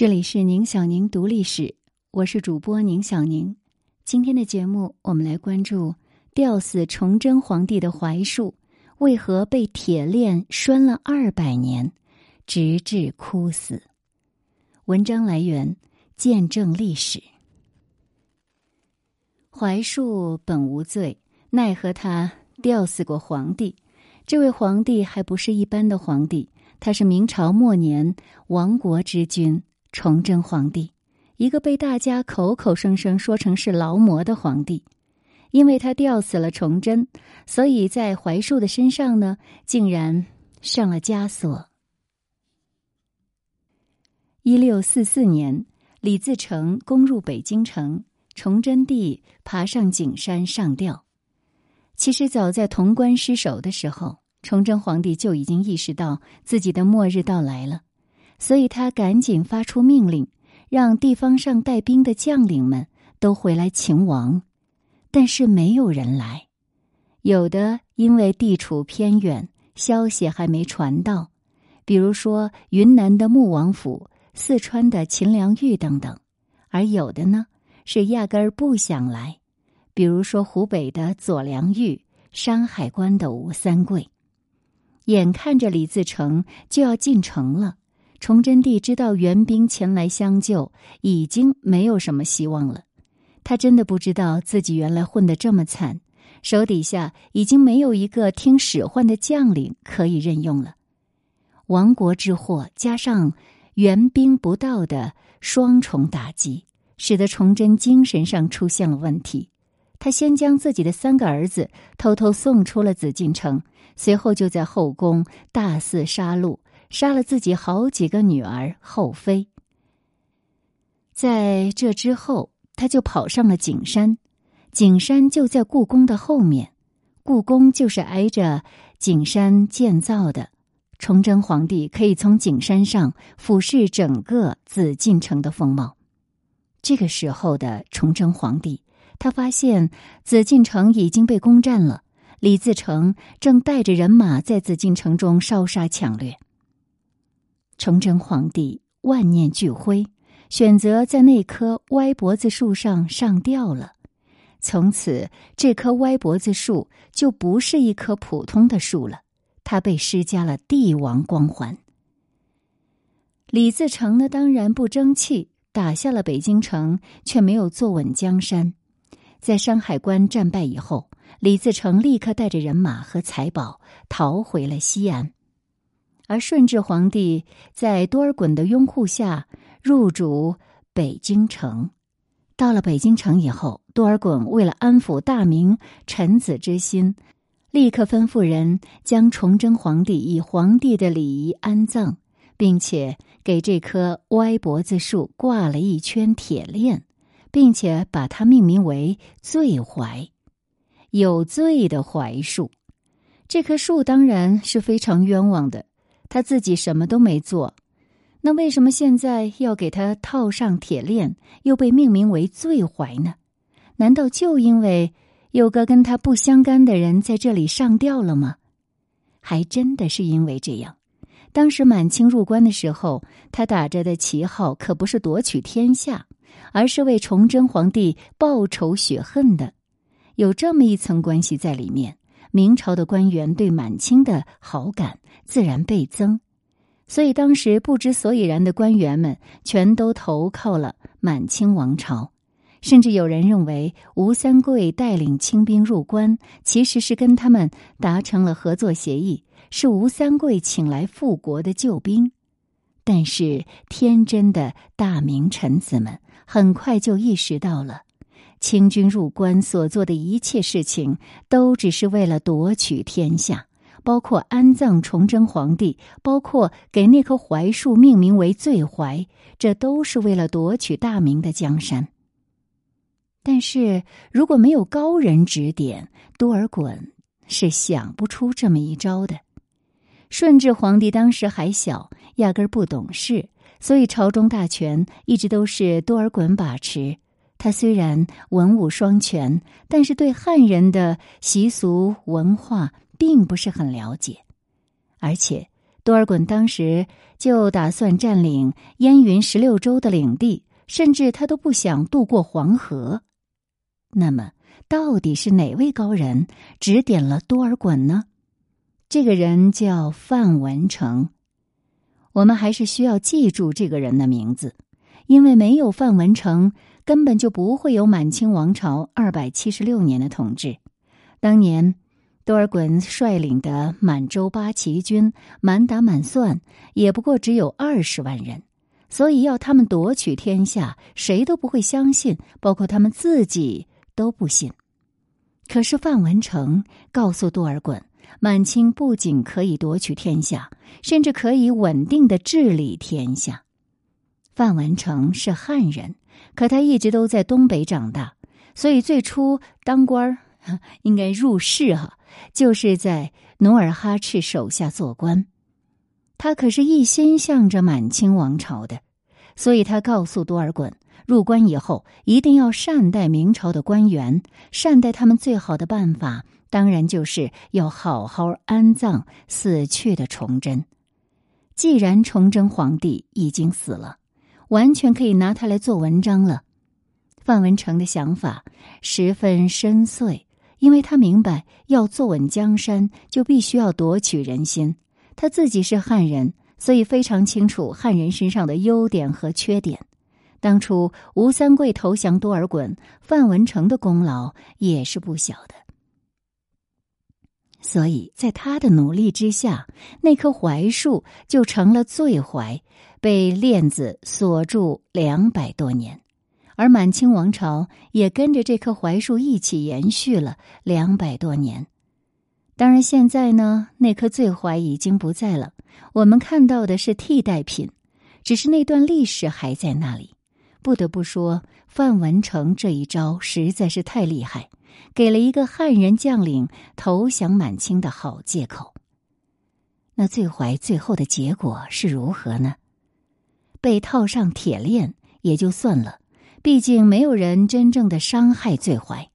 这里是宁小宁读历史，我是主播宁小宁。今天的节目，我们来关注吊死崇祯皇帝的槐树为何被铁链拴了二百年，直至枯死。文章来源：见证历史。槐树本无罪，奈何他吊死过皇帝？这位皇帝还不是一般的皇帝，他是明朝末年亡国之君。崇祯皇帝，一个被大家口口声声说成是劳模的皇帝，因为他吊死了崇祯，所以在槐树的身上呢，竟然上了枷锁。一六四四年，李自成攻入北京城，崇祯帝爬上景山上吊。其实早在潼关失守的时候，崇祯皇帝就已经意识到自己的末日到来了。所以他赶紧发出命令，让地方上带兵的将领们都回来勤王，但是没有人来。有的因为地处偏远，消息还没传到，比如说云南的穆王府、四川的秦良玉等等；而有的呢是压根儿不想来，比如说湖北的左良玉、山海关的吴三桂。眼看着李自成就要进城了。崇祯帝知道援兵前来相救已经没有什么希望了，他真的不知道自己原来混得这么惨，手底下已经没有一个听使唤的将领可以任用了。亡国之祸加上援兵不到的双重打击，使得崇祯精神上出现了问题。他先将自己的三个儿子偷偷送出了紫禁城，随后就在后宫大肆杀戮。杀了自己好几个女儿后妃。在这之后，他就跑上了景山。景山就在故宫的后面，故宫就是挨着景山建造的。崇祯皇帝可以从景山上俯视整个紫禁城的风貌。这个时候的崇祯皇帝，他发现紫禁城已经被攻占了，李自成正带着人马在紫禁城中烧杀抢掠。崇祯皇帝万念俱灰，选择在那棵歪脖子树上上吊了。从此，这棵歪脖子树就不是一棵普通的树了，它被施加了帝王光环。李自成呢，当然不争气，打下了北京城，却没有坐稳江山。在山海关战败以后，李自成立刻带着人马和财宝逃回了西安。而顺治皇帝在多尔衮的拥护下入主北京城。到了北京城以后，多尔衮为了安抚大明臣子之心，立刻吩咐人将崇祯皇帝以皇帝的礼仪安葬，并且给这棵歪脖子树挂了一圈铁链，并且把它命名为“罪槐”，有罪的槐树。这棵树当然是非常冤枉的。他自己什么都没做，那为什么现在要给他套上铁链，又被命名为罪怀呢？难道就因为有个跟他不相干的人在这里上吊了吗？还真的是因为这样。当时满清入关的时候，他打着的旗号可不是夺取天下，而是为崇祯皇帝报仇雪恨的，有这么一层关系在里面。明朝的官员对满清的好感自然倍增，所以当时不知所以然的官员们全都投靠了满清王朝，甚至有人认为吴三桂带领清兵入关，其实是跟他们达成了合作协议，是吴三桂请来复国的救兵。但是天真的大明臣子们很快就意识到了。清军入关所做的一切事情，都只是为了夺取天下，包括安葬崇祯皇帝，包括给那棵槐树命名为“醉槐”，这都是为了夺取大明的江山。但是如果没有高人指点，多尔衮是想不出这么一招的。顺治皇帝当时还小，压根儿不懂事，所以朝中大权一直都是多尔衮把持。他虽然文武双全，但是对汉人的习俗文化并不是很了解，而且多尔衮当时就打算占领燕云十六州的领地，甚至他都不想渡过黄河。那么，到底是哪位高人指点了多尔衮呢？这个人叫范文成。我们还是需要记住这个人的名字，因为没有范文成，根本就不会有满清王朝二百七十六年的统治。当年。多尔衮率领的满洲八旗军满打满算也不过只有二十万人，所以要他们夺取天下，谁都不会相信，包括他们自己都不信。可是范文成告诉多尔衮，满清不仅可以夺取天下，甚至可以稳定的治理天下。范文成是汉人，可他一直都在东北长大，所以最初当官 应该入仕哈。就是在努尔哈赤手下做官，他可是一心向着满清王朝的，所以他告诉多尔衮，入关以后一定要善待明朝的官员，善待他们最好的办法，当然就是要好好安葬死去的崇祯。既然崇祯皇帝已经死了，完全可以拿他来做文章了。范文成的想法十分深邃。因为他明白，要坐稳江山，就必须要夺取人心。他自己是汉人，所以非常清楚汉人身上的优点和缺点。当初吴三桂投降多尔衮，范文成的功劳也是不小的。所以在他的努力之下，那棵槐树就成了醉槐，被链子锁住两百多年。而满清王朝也跟着这棵槐树一起延续了两百多年。当然，现在呢，那棵醉槐已经不在了，我们看到的是替代品，只是那段历史还在那里。不得不说，范文成这一招实在是太厉害，给了一个汉人将领投降满清的好借口。那醉槐最后的结果是如何呢？被套上铁链也就算了。毕竟没有人真正的伤害醉怀。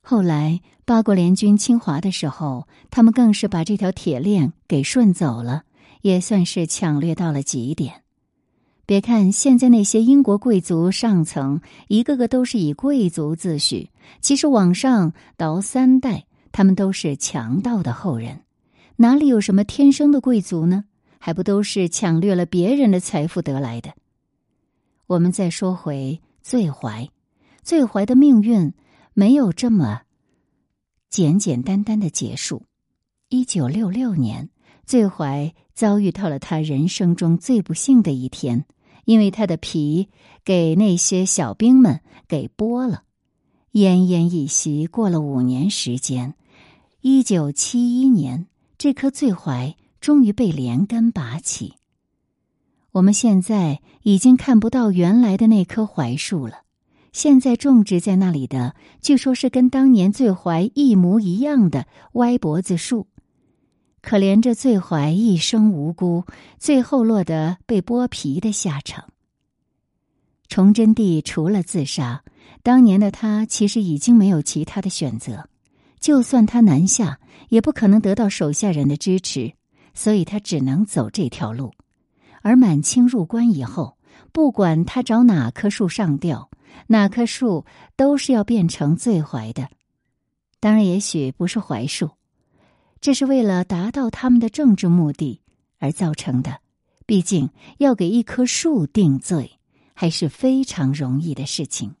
后来八国联军侵华的时候，他们更是把这条铁链给顺走了，也算是抢掠到了极点。别看现在那些英国贵族上层一个个都是以贵族自诩，其实往上倒三代，他们都是强盗的后人，哪里有什么天生的贵族呢？还不都是抢掠了别人的财富得来的？我们再说回。醉怀，醉怀的命运没有这么简简单单的结束。一九六六年，醉怀遭遇到了他人生中最不幸的一天，因为他的皮给那些小兵们给剥了。奄奄一息，过了五年时间，一九七一年，这颗醉怀终于被连根拔起。我们现在已经看不到原来的那棵槐树了，现在种植在那里的，据说是跟当年醉槐一模一样的歪脖子树。可怜这醉槐一生无辜，最后落得被剥皮的下场。崇祯帝除了自杀，当年的他其实已经没有其他的选择，就算他南下，也不可能得到手下人的支持，所以他只能走这条路。而满清入关以后，不管他找哪棵树上吊，哪棵树都是要变成醉槐的。当然，也许不是槐树，这是为了达到他们的政治目的而造成的。毕竟要给一棵树定罪，还是非常容易的事情。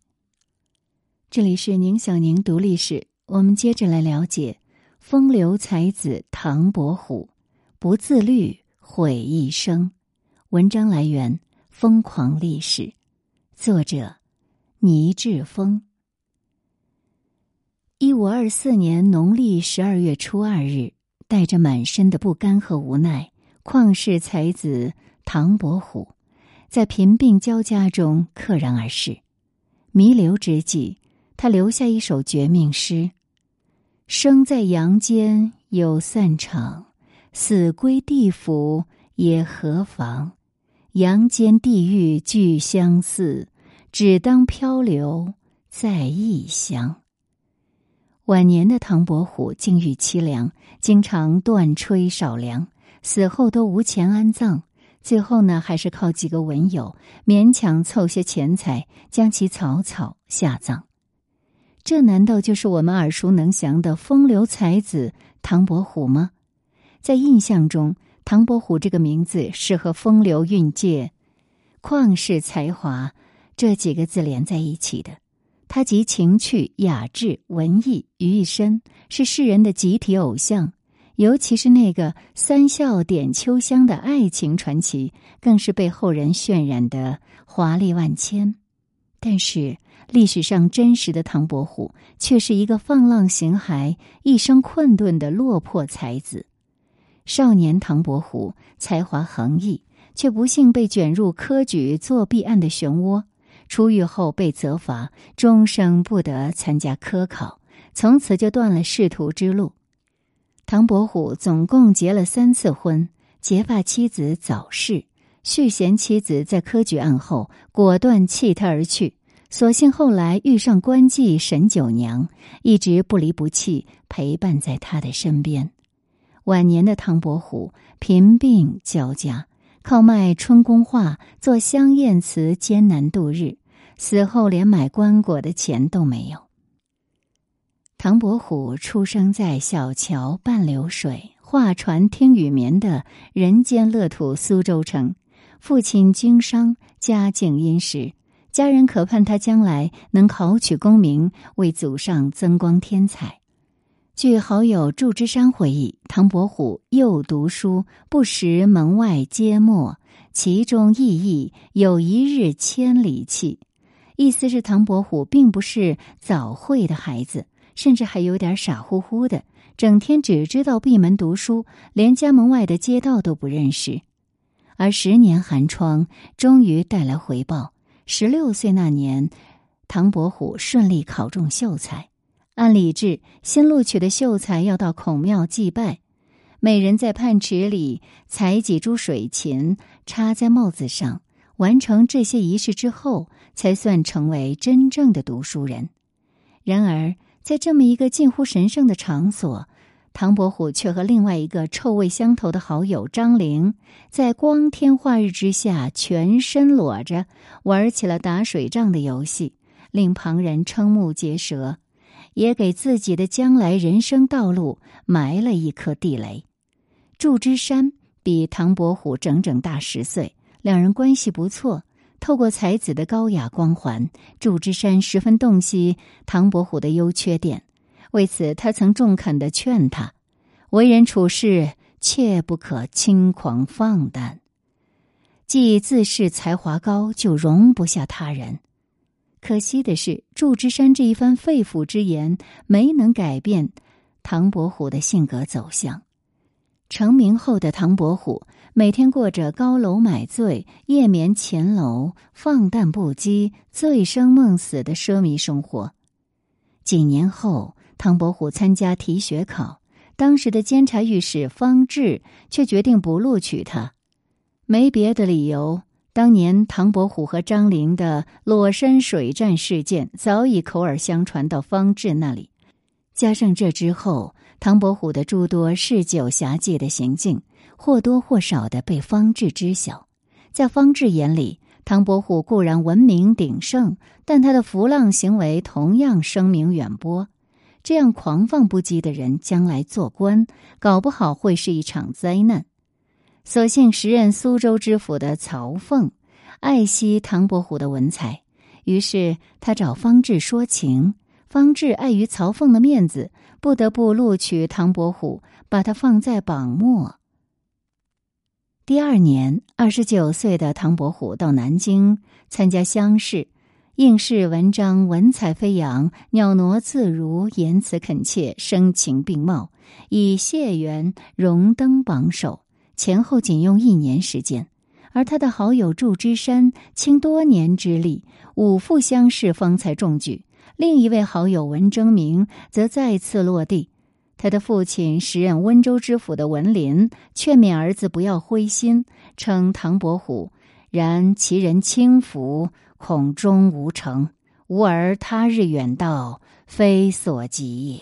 这里是宁小宁读历史，我们接着来了解风流才子唐伯虎，不自律毁一生。文章来源：《疯狂历史》，作者：倪志峰。一五二四年农历十二月初二日，带着满身的不甘和无奈，旷世才子唐伯虎，在贫病交加中溘然而逝。弥留之际，他留下一首绝命诗：“生在阳间有散场，死归地府也何妨。”阳间地狱俱相似，只当漂流在异乡。晚年的唐伯虎境遇凄凉，经常断炊少粮，死后都无钱安葬，最后呢，还是靠几个文友勉强凑些钱财，将其草草下葬。这难道就是我们耳熟能详的风流才子唐伯虎吗？在印象中，唐伯虎这个名字是和风流韵界、旷世才华这几个字连在一起的。他集情趣、雅致、文艺于一身，是世人的集体偶像。尤其是那个三笑点秋香的爱情传奇，更是被后人渲染的华丽万千。但是，历史上真实的唐伯虎却是一个放浪形骸、一生困顿的落魄才子。少年唐伯虎才华横溢，却不幸被卷入科举作弊案的漩涡。出狱后被责罚，终生不得参加科考，从此就断了仕途之路。唐伯虎总共结了三次婚，结发妻子早逝，续弦妻子在科举案后果断弃他而去。所幸后来遇上官妓沈九娘，一直不离不弃，陪伴在他的身边。晚年的唐伯虎贫病交加，靠卖春宫画、做香艳瓷艰难度日。死后连买棺椁的钱都没有。唐伯虎出生在小桥伴流水、画船听雨眠的人间乐土苏州城，父亲经商，家境殷实，家人渴盼他将来能考取功名，为祖上增光添彩。据好友祝枝山回忆，唐伯虎幼读书，不识门外皆墨，其中意义有一日千里气。意思是唐伯虎并不是早慧的孩子，甚至还有点傻乎乎的，整天只知道闭门读书，连家门外的街道都不认识。而十年寒窗终于带来回报。十六岁那年，唐伯虎顺利考中秀才。按礼制，新录取的秀才要到孔庙祭拜，每人在泮池里采几株水芹，插在帽子上。完成这些仪式之后，才算成为真正的读书人。然而，在这么一个近乎神圣的场所，唐伯虎却和另外一个臭味相投的好友张玲，在光天化日之下，全身裸着玩起了打水仗的游戏，令旁人瞠目结舌，也给自己的将来人生道路埋了一颗地雷。祝枝山比唐伯虎整整大十岁。两人关系不错，透过才子的高雅光环，祝枝山十分洞悉唐伯虎的优缺点。为此，他曾中肯的劝他，为人处事切不可轻狂放诞，既自恃才华高，就容不下他人。可惜的是，祝枝山这一番肺腑之言没能改变唐伯虎的性格走向。成名后的唐伯虎。每天过着高楼买醉、夜眠前楼、放荡不羁、醉生梦死的奢靡生活。几年后，唐伯虎参加提学考，当时的监察御史方志却决定不录取他，没别的理由。当年唐伯虎和张陵的裸身水战事件早已口耳相传到方志那里，加上这之后唐伯虎的诸多嗜酒侠妓的行径。或多或少的被方志知晓，在方志眼里，唐伯虎固然闻名鼎盛，但他的浮浪行为同样声名远播。这样狂放不羁的人，将来做官，搞不好会是一场灾难。所幸时任苏州知府的曹凤爱惜唐伯虎的文采，于是他找方志说情。方志碍于曹凤的面子，不得不录取唐伯虎，把他放在榜末。第二年，二十九岁的唐伯虎到南京参加乡试，应试文章文采飞扬，袅挪自如，言辞恳切，声情并茂，以谢元荣登榜首。前后仅用一年时间，而他的好友祝枝山倾多年之力，五副乡试方才中举。另一位好友文征明则再次落地。他的父亲时任温州知府的文林劝勉儿子不要灰心，称唐伯虎然其人轻浮，恐终无成。吾儿他日远道，非所及也。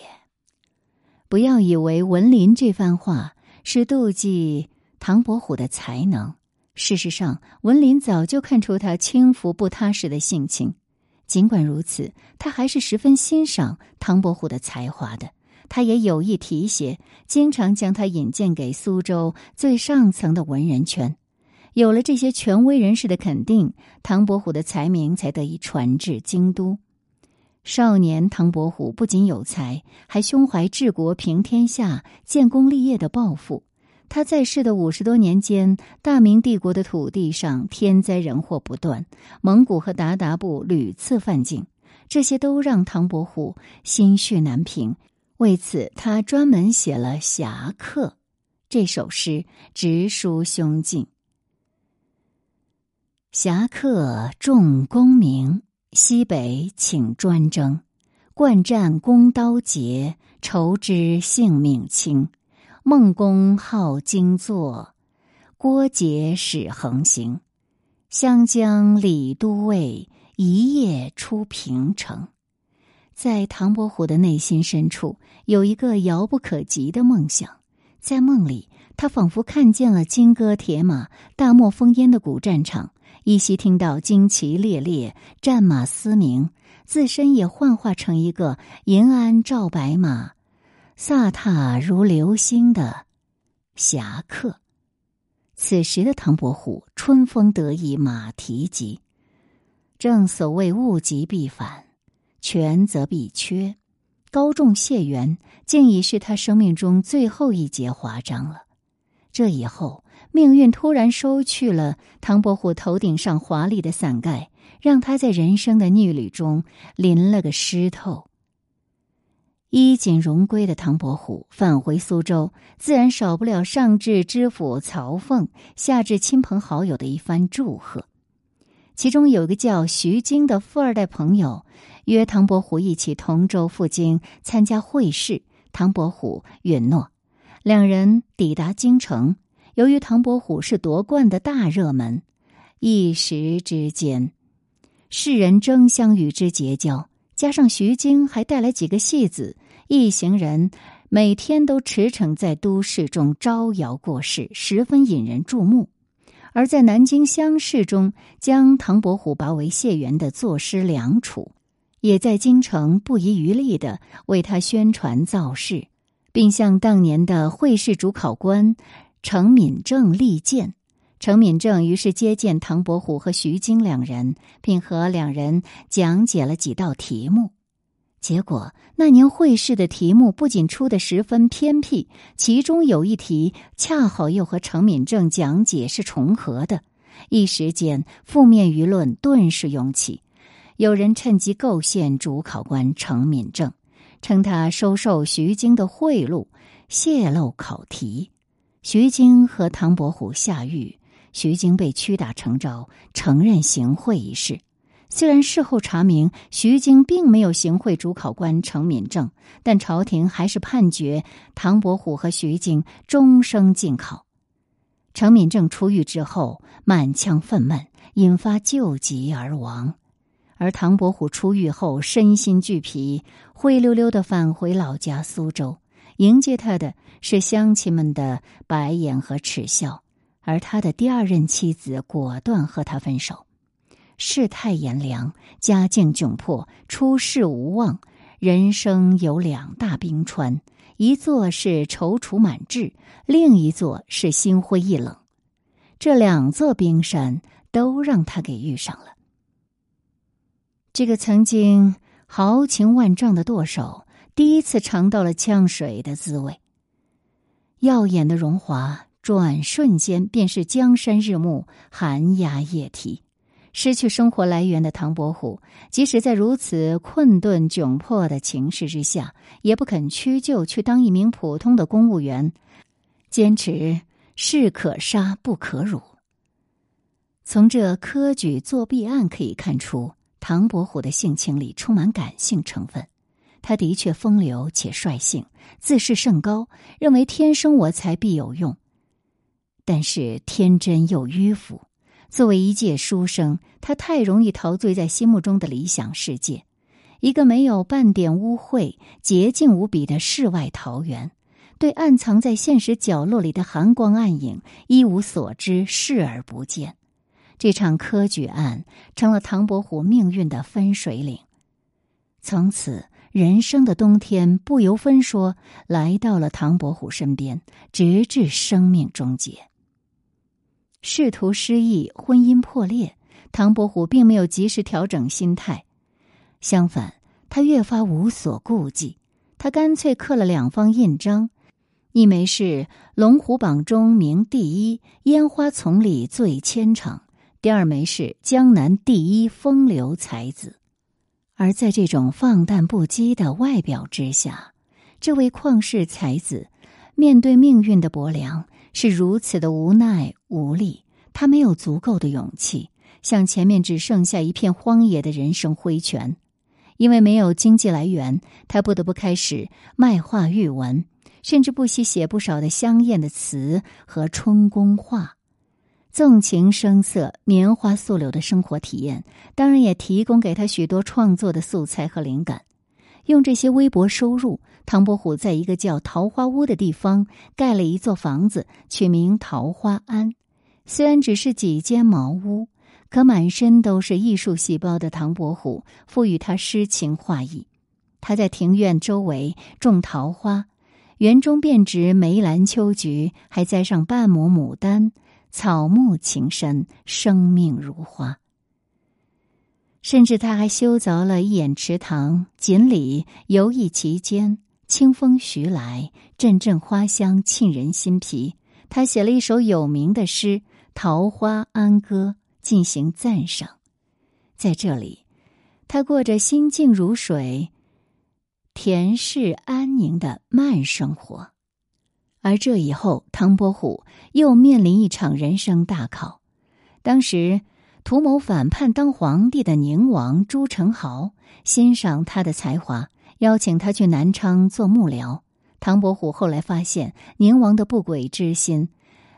不要以为文林这番话是妒忌唐伯虎的才能。事实上，文林早就看出他轻浮不踏实的性情。尽管如此，他还是十分欣赏唐伯虎的才华的。他也有意提携，经常将他引荐给苏州最上层的文人圈。有了这些权威人士的肯定，唐伯虎的才名才得以传至京都。少年唐伯虎不仅有才，还胸怀治国平天下、建功立业的抱负。他在世的五十多年间，大明帝国的土地上天灾人祸不断，蒙古和鞑靼部屡次犯境，这些都让唐伯虎心绪难平。为此，他专门写了《侠客》这首诗，直抒胸襟。侠客重功名，西北请专征。惯战弓刀捷，愁知性命轻。孟公好经作，郭杰使横行。湘江李都尉，一夜出平城。在唐伯虎的内心深处，有一个遥不可及的梦想。在梦里，他仿佛看见了金戈铁马、大漠烽烟的古战场。依稀听到旌旗猎猎、战马嘶鸣，自身也幻化成一个银鞍照白马、飒沓如流星的侠客。此时的唐伯虎春风得意马蹄疾，正所谓物极必反，权则必缺，高中谢元竟已是他生命中最后一节华章了。这以后。命运突然收去了唐伯虎头顶上华丽的伞盖，让他在人生的逆旅中淋了个湿透。衣锦荣归的唐伯虎返回苏州，自然少不了上至知府曹凤，下至亲朋好友的一番祝贺。其中有个叫徐经的富二代朋友，约唐伯虎一起同舟赴京参加会试，唐伯虎允诺。两人抵达京城。由于唐伯虎是夺冠的大热门，一时之间，世人争相与之结交。加上徐经还带来几个戏子，一行人每天都驰骋在都市中招摇过市，十分引人注目。而在南京乡试中，将唐伯虎拔为解元的作诗梁楚，也在京城不遗余力的为他宣传造势，并向当年的会试主考官。程敏政力荐，程敏政于是接见唐伯虎和徐经两人，并和两人讲解了几道题目。结果那年会试的题目不仅出的十分偏僻，其中有一题恰好又和程敏正讲解是重合的。一时间，负面舆论顿时涌起，有人趁机构陷主考官程敏正，称他收受徐经的贿赂，泄露考题。徐经和唐伯虎下狱，徐经被屈打成招，承认行贿一事。虽然事后查明徐经并没有行贿主考官程敏正，但朝廷还是判决唐伯虎和徐经终生禁考。程敏正出狱之后，满腔愤懑，引发旧疾而亡。而唐伯虎出狱后，身心俱疲，灰溜溜的返回老家苏州。迎接他的是乡亲们的白眼和耻笑，而他的第二任妻子果断和他分手。世态炎凉，家境窘迫，出世无望，人生有两大冰川，一座是踌躇满志，另一座是心灰意冷。这两座冰山都让他给遇上了。这个曾经豪情万丈的舵手。第一次尝到了呛水的滋味。耀眼的荣华，转瞬间便是江山日暮，寒鸦夜啼。失去生活来源的唐伯虎，即使在如此困顿窘迫的情势之下，也不肯屈就，去当一名普通的公务员，坚持士可杀不可辱。从这科举作弊案可以看出，唐伯虎的性情里充满感性成分。他的确风流且率性，自视甚高，认为天生我材必有用。但是天真又迂腐。作为一介书生，他太容易陶醉在心目中的理想世界，一个没有半点污秽、洁净无比的世外桃源。对暗藏在现实角落里的寒光暗影一无所知，视而不见。这场科举案成了唐伯虎命运的分水岭，从此人生的冬天不由分说来到了唐伯虎身边，直至生命终结。仕途失意，婚姻破裂，唐伯虎并没有及时调整心态，相反，他越发无所顾忌。他干脆刻了两方印章，一枚是龙虎榜中名第一，烟花丛里醉千场。第二枚是江南第一风流才子，而在这种放荡不羁的外表之下，这位旷世才子面对命运的薄凉是如此的无奈无力。他没有足够的勇气向前面只剩下一片荒野的人生挥拳，因为没有经济来源，他不得不开始卖画育文，甚至不惜写不少的香艳的词和春宫画。纵情声色、棉花素柳的生活体验，当然也提供给他许多创作的素材和灵感。用这些微薄收入，唐伯虎在一个叫桃花坞的地方盖了一座房子，取名桃花庵。虽然只是几间茅屋，可满身都是艺术细胞的唐伯虎赋予他诗情画意。他在庭院周围种桃花，园中遍植梅兰秋菊，还栽上半亩牡丹。草木情深，生命如花。甚至他还修凿了一眼池塘，锦鲤游弋其间，清风徐来，阵阵花香沁人心脾。他写了一首有名的诗《桃花庵歌》，进行赞赏。在这里，他过着心静如水、恬适安宁的慢生活。而这以后，唐伯虎又面临一场人生大考。当时，图谋反叛当皇帝的宁王朱宸濠欣赏他的才华，邀请他去南昌做幕僚。唐伯虎后来发现宁王的不轨之心，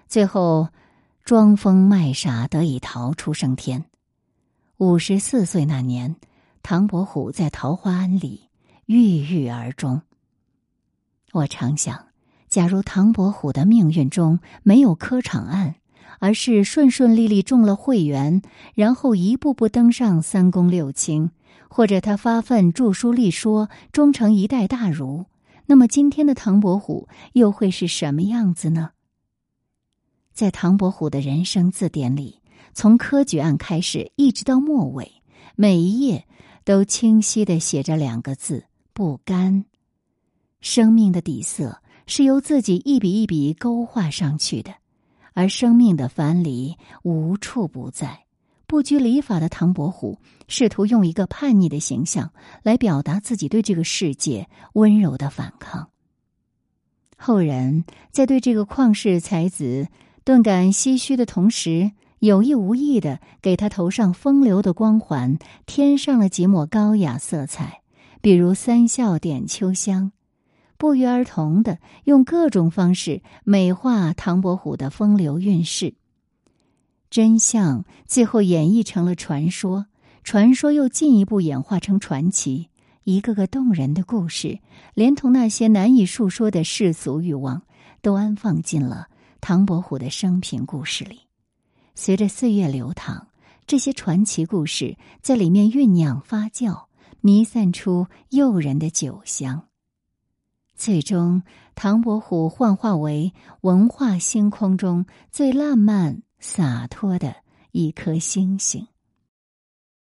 最后装疯卖傻，得以逃出升天。五十四岁那年，唐伯虎在桃花庵里郁郁而终。我常想。假如唐伯虎的命运中没有科场案，而是顺顺利利中了会员，然后一步步登上三公六卿，或者他发奋著书立说，终成一代大儒，那么今天的唐伯虎又会是什么样子呢？在唐伯虎的人生字典里，从科举案开始一直到末尾，每一页都清晰的写着两个字：不甘。生命的底色。是由自己一笔一笔勾画上去的，而生命的藩篱无处不在。不拘礼法的唐伯虎试图用一个叛逆的形象来表达自己对这个世界温柔的反抗。后人在对这个旷世才子顿感唏嘘的同时，有意无意的给他头上风流的光环添上了几抹高雅色彩，比如三笑点秋香。不约而同的用各种方式美化唐伯虎的风流韵事，真相最后演绎成了传说，传说又进一步演化成传奇，一个个动人的故事，连同那些难以述说的世俗欲望，都安放进了唐伯虎的生平故事里。随着岁月流淌，这些传奇故事在里面酝酿发酵，弥散出诱人的酒香。最终，唐伯虎幻化为文化星空中最浪漫洒脱的一颗星星。